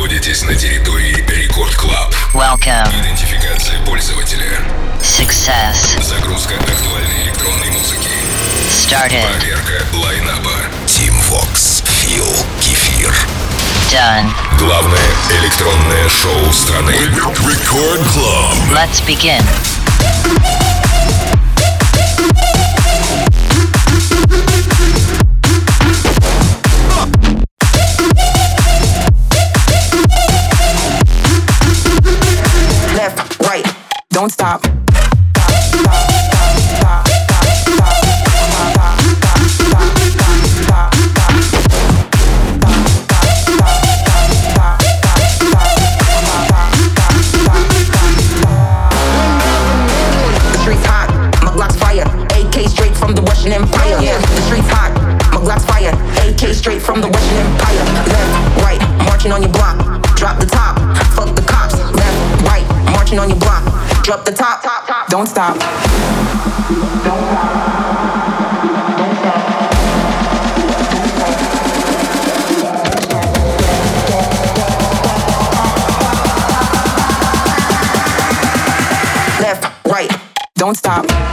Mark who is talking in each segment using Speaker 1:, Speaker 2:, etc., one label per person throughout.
Speaker 1: находитесь на территории Рекорд Клаб.
Speaker 2: Welcome.
Speaker 1: Идентификация пользователя.
Speaker 2: Success.
Speaker 1: Загрузка актуальной электронной музыки.
Speaker 2: Started.
Speaker 1: Проверка Лайнаба. Team Vox. Feel. Кефир.
Speaker 2: Done.
Speaker 1: Главное электронное шоу страны. Рекорд Клаб.
Speaker 2: Let's begin.
Speaker 3: don't stop. drop the top, top, top. Don't stop. Don't stop. Don't stop. Left, right, don't stop.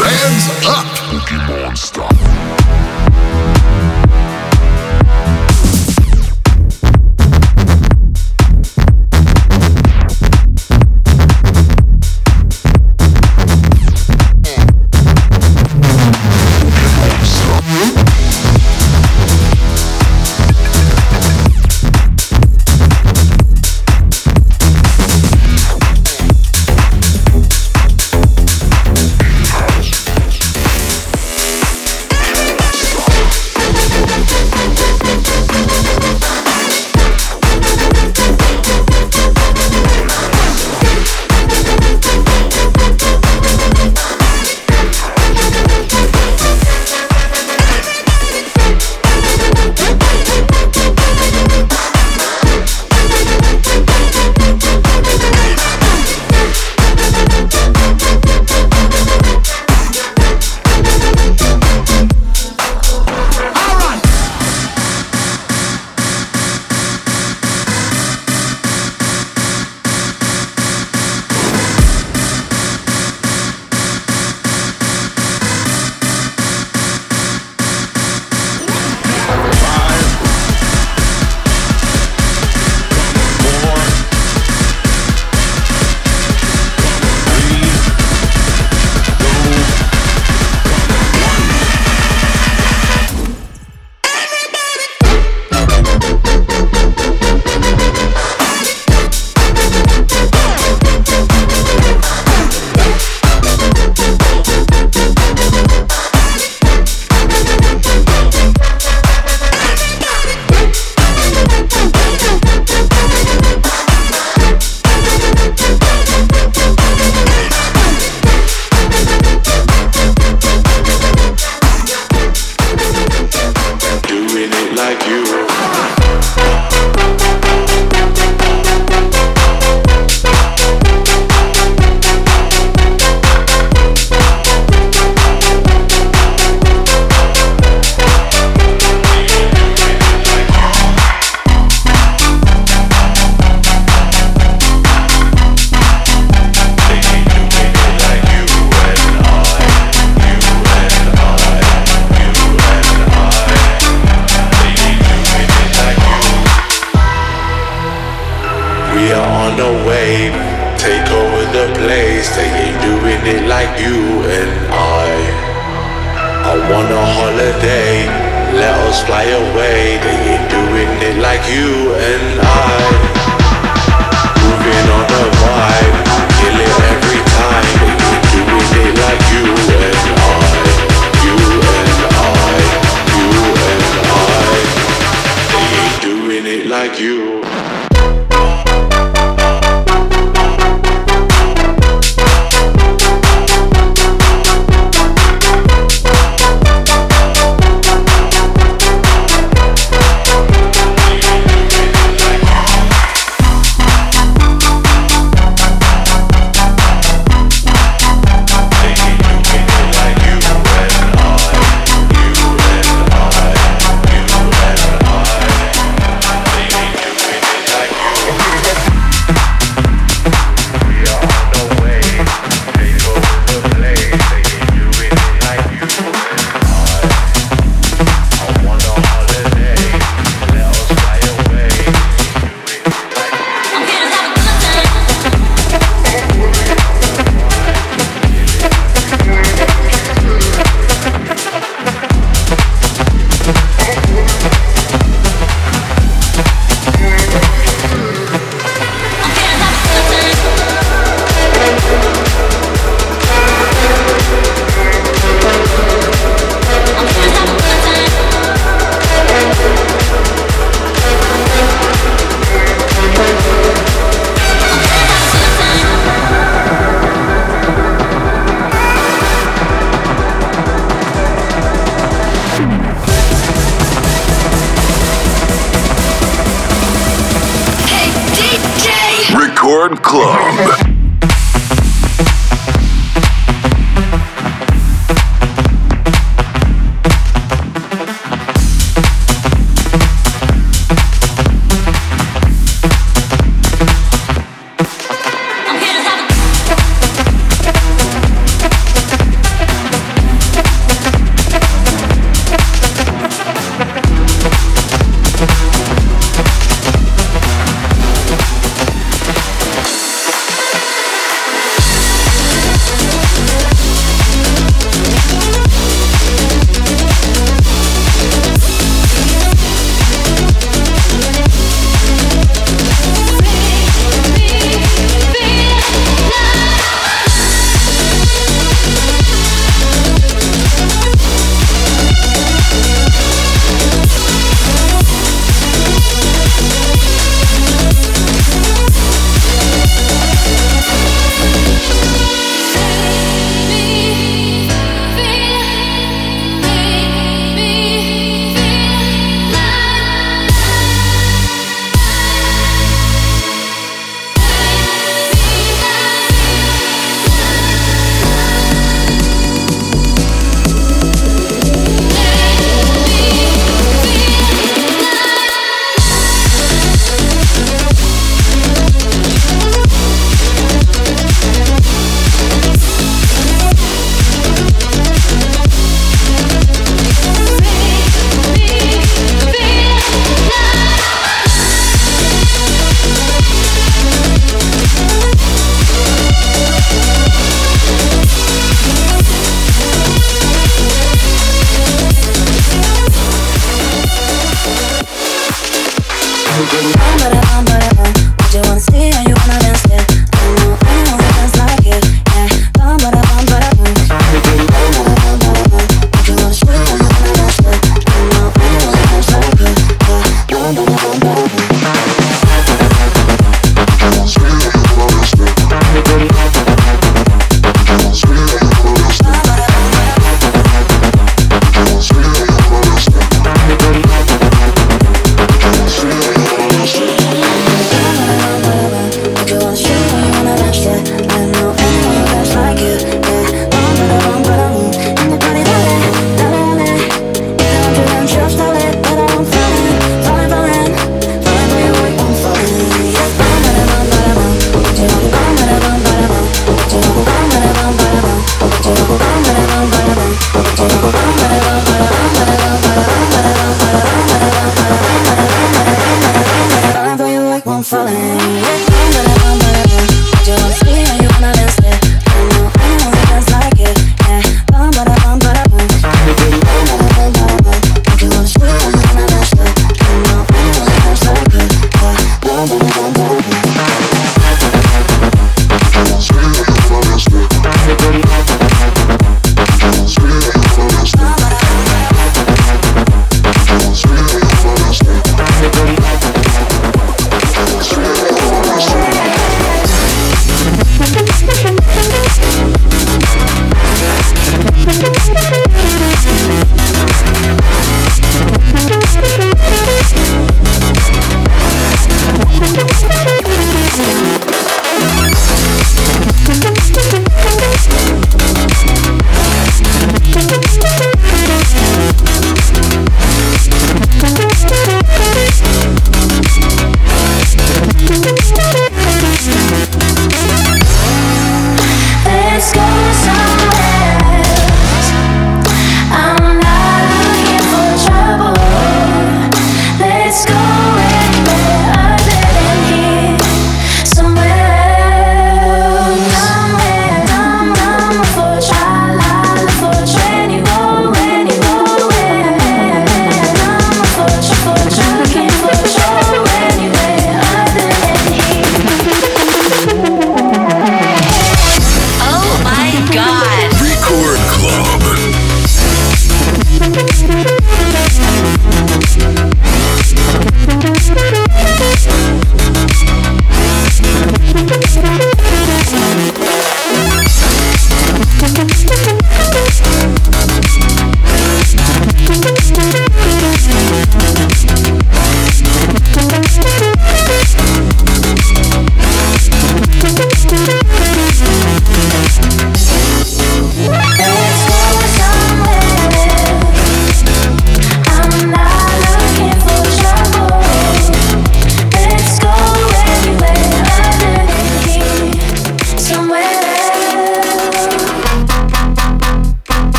Speaker 4: Moving on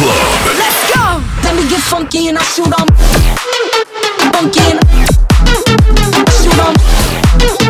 Speaker 5: Club.
Speaker 6: Let's go!
Speaker 7: Let
Speaker 8: me get funky and
Speaker 9: I'll shoot on funkin'. Shoot 'em.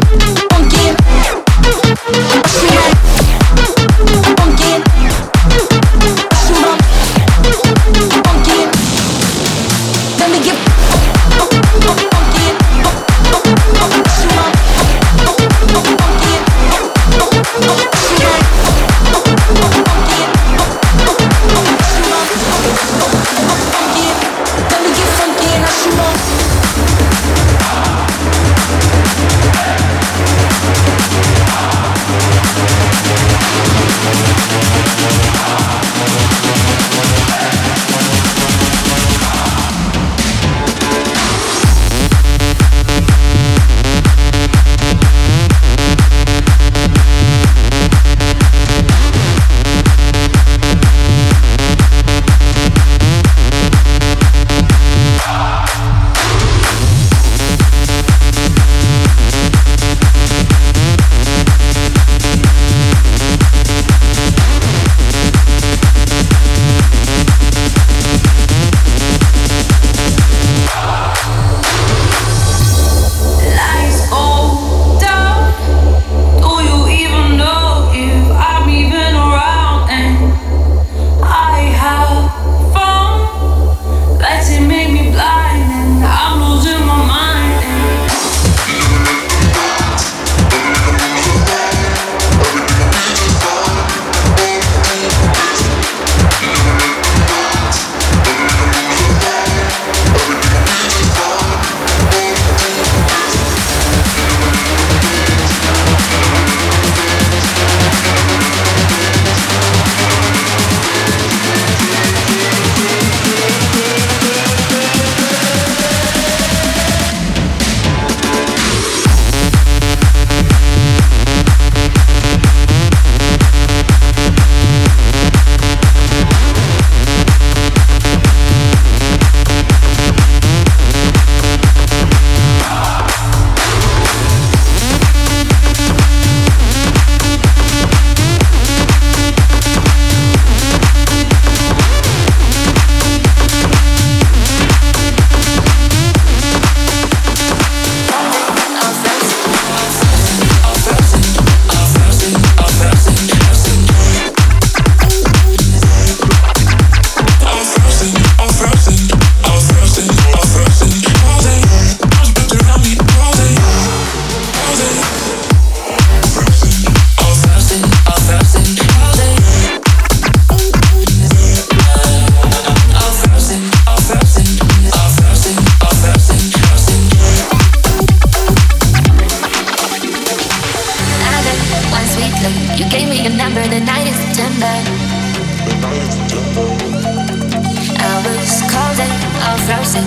Speaker 9: said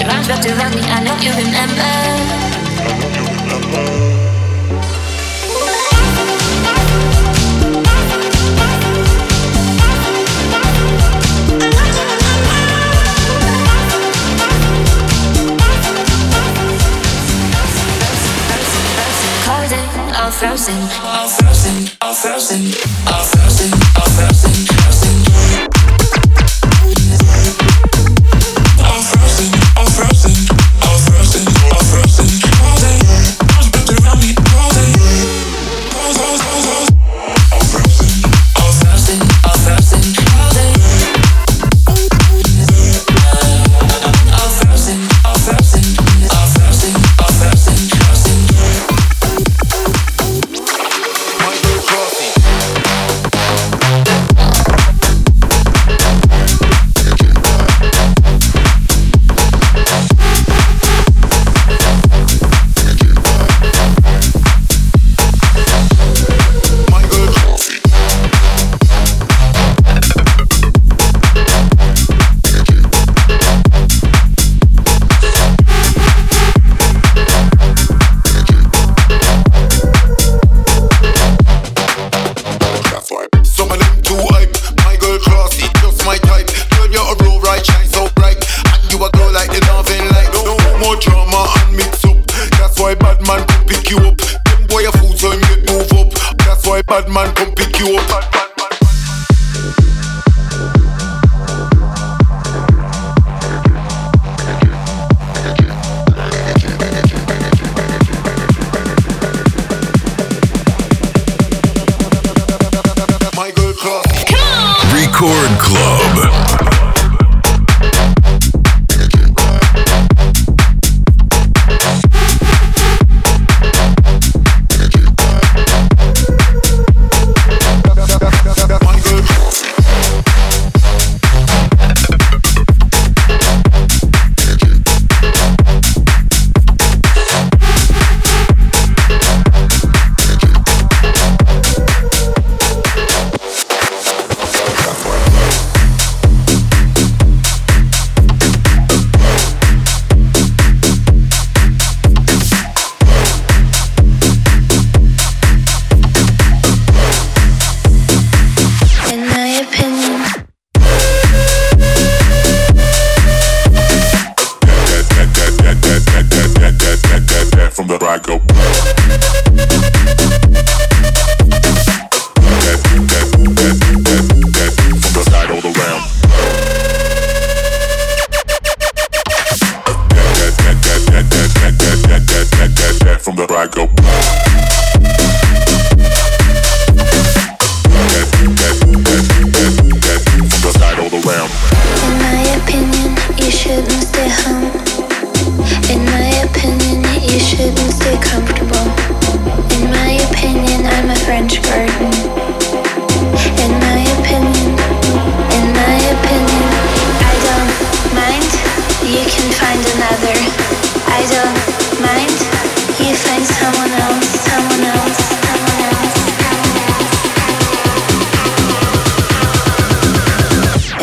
Speaker 9: It rhymes back to I know you remember. Frozen, all frozen, all frozen, all frozen, all frozen.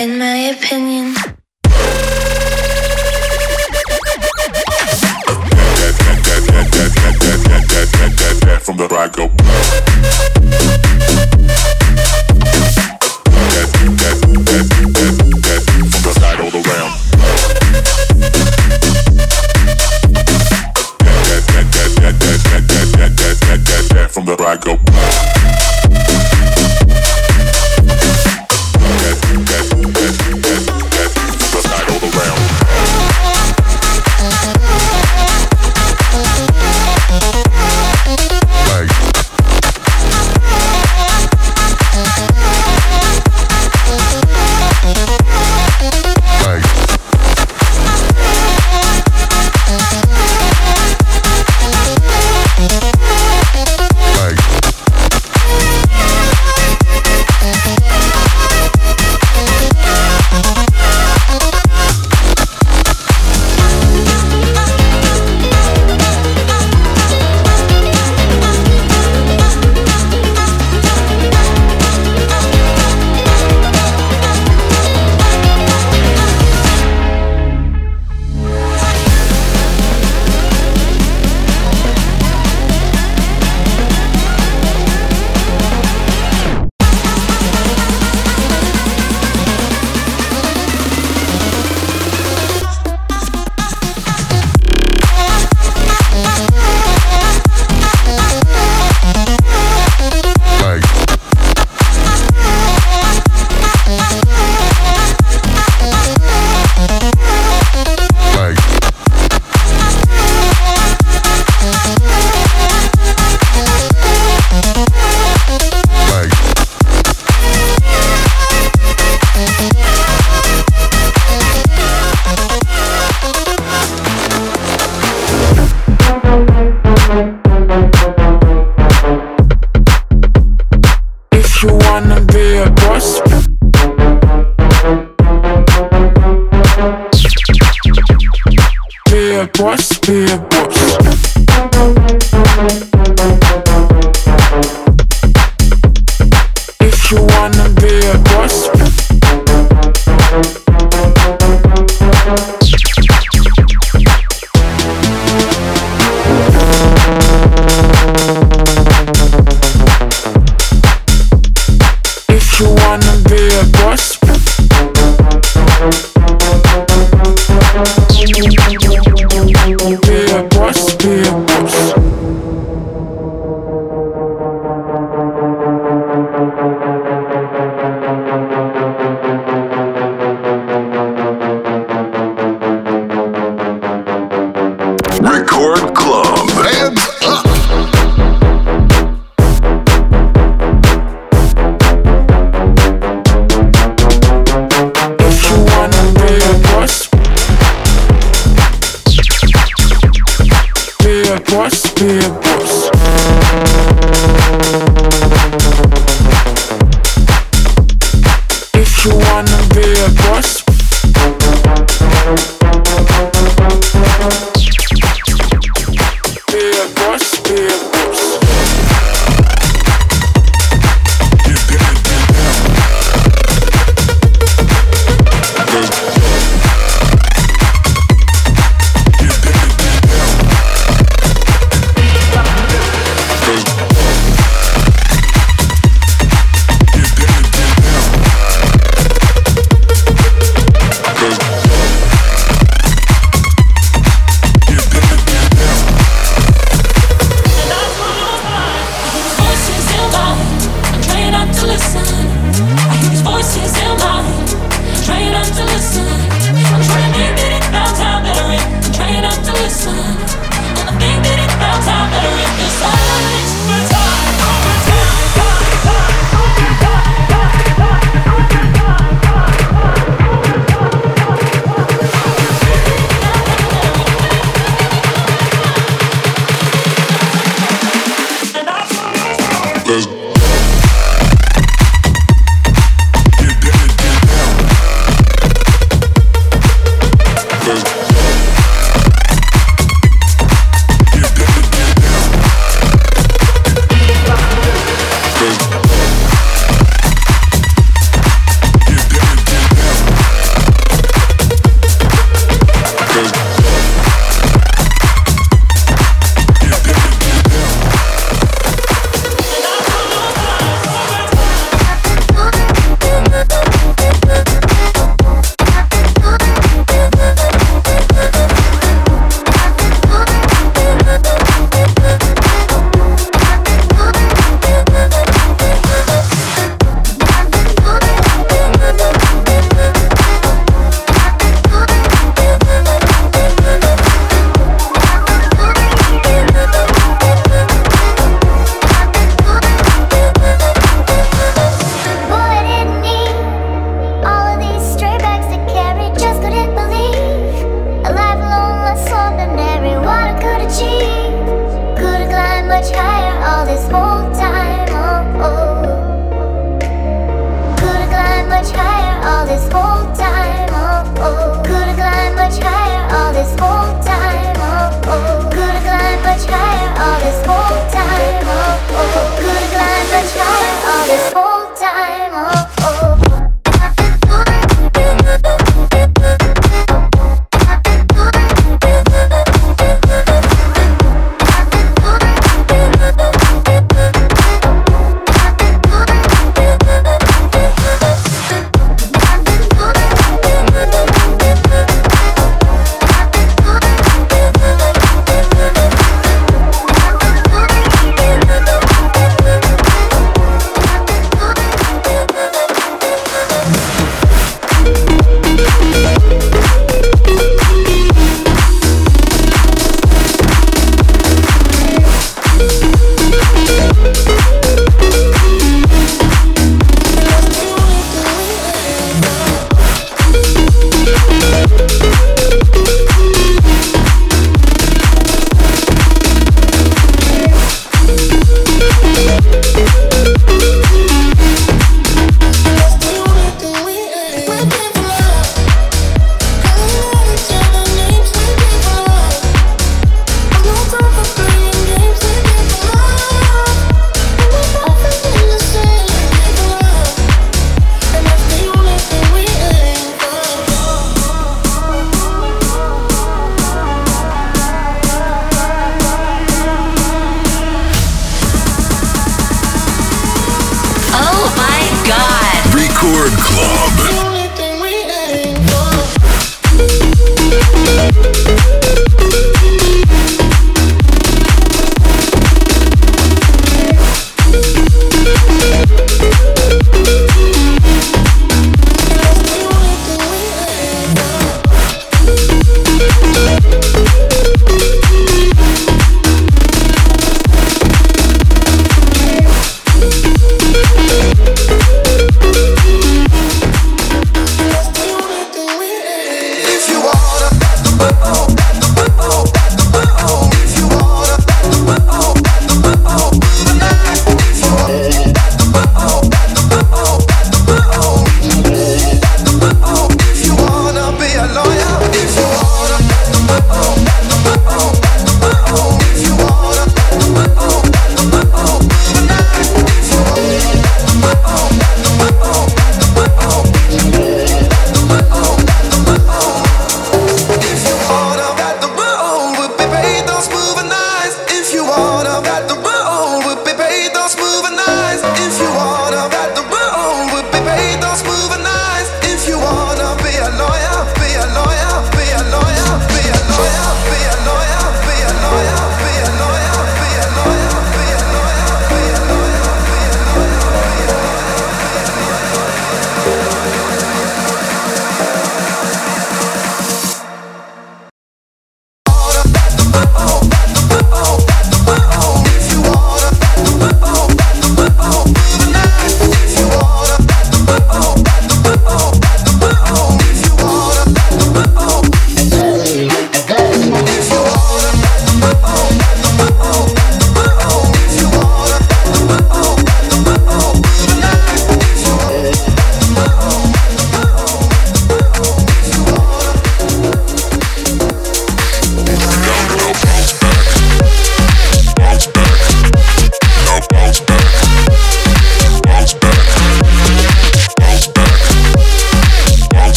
Speaker 9: in my opinion. From the back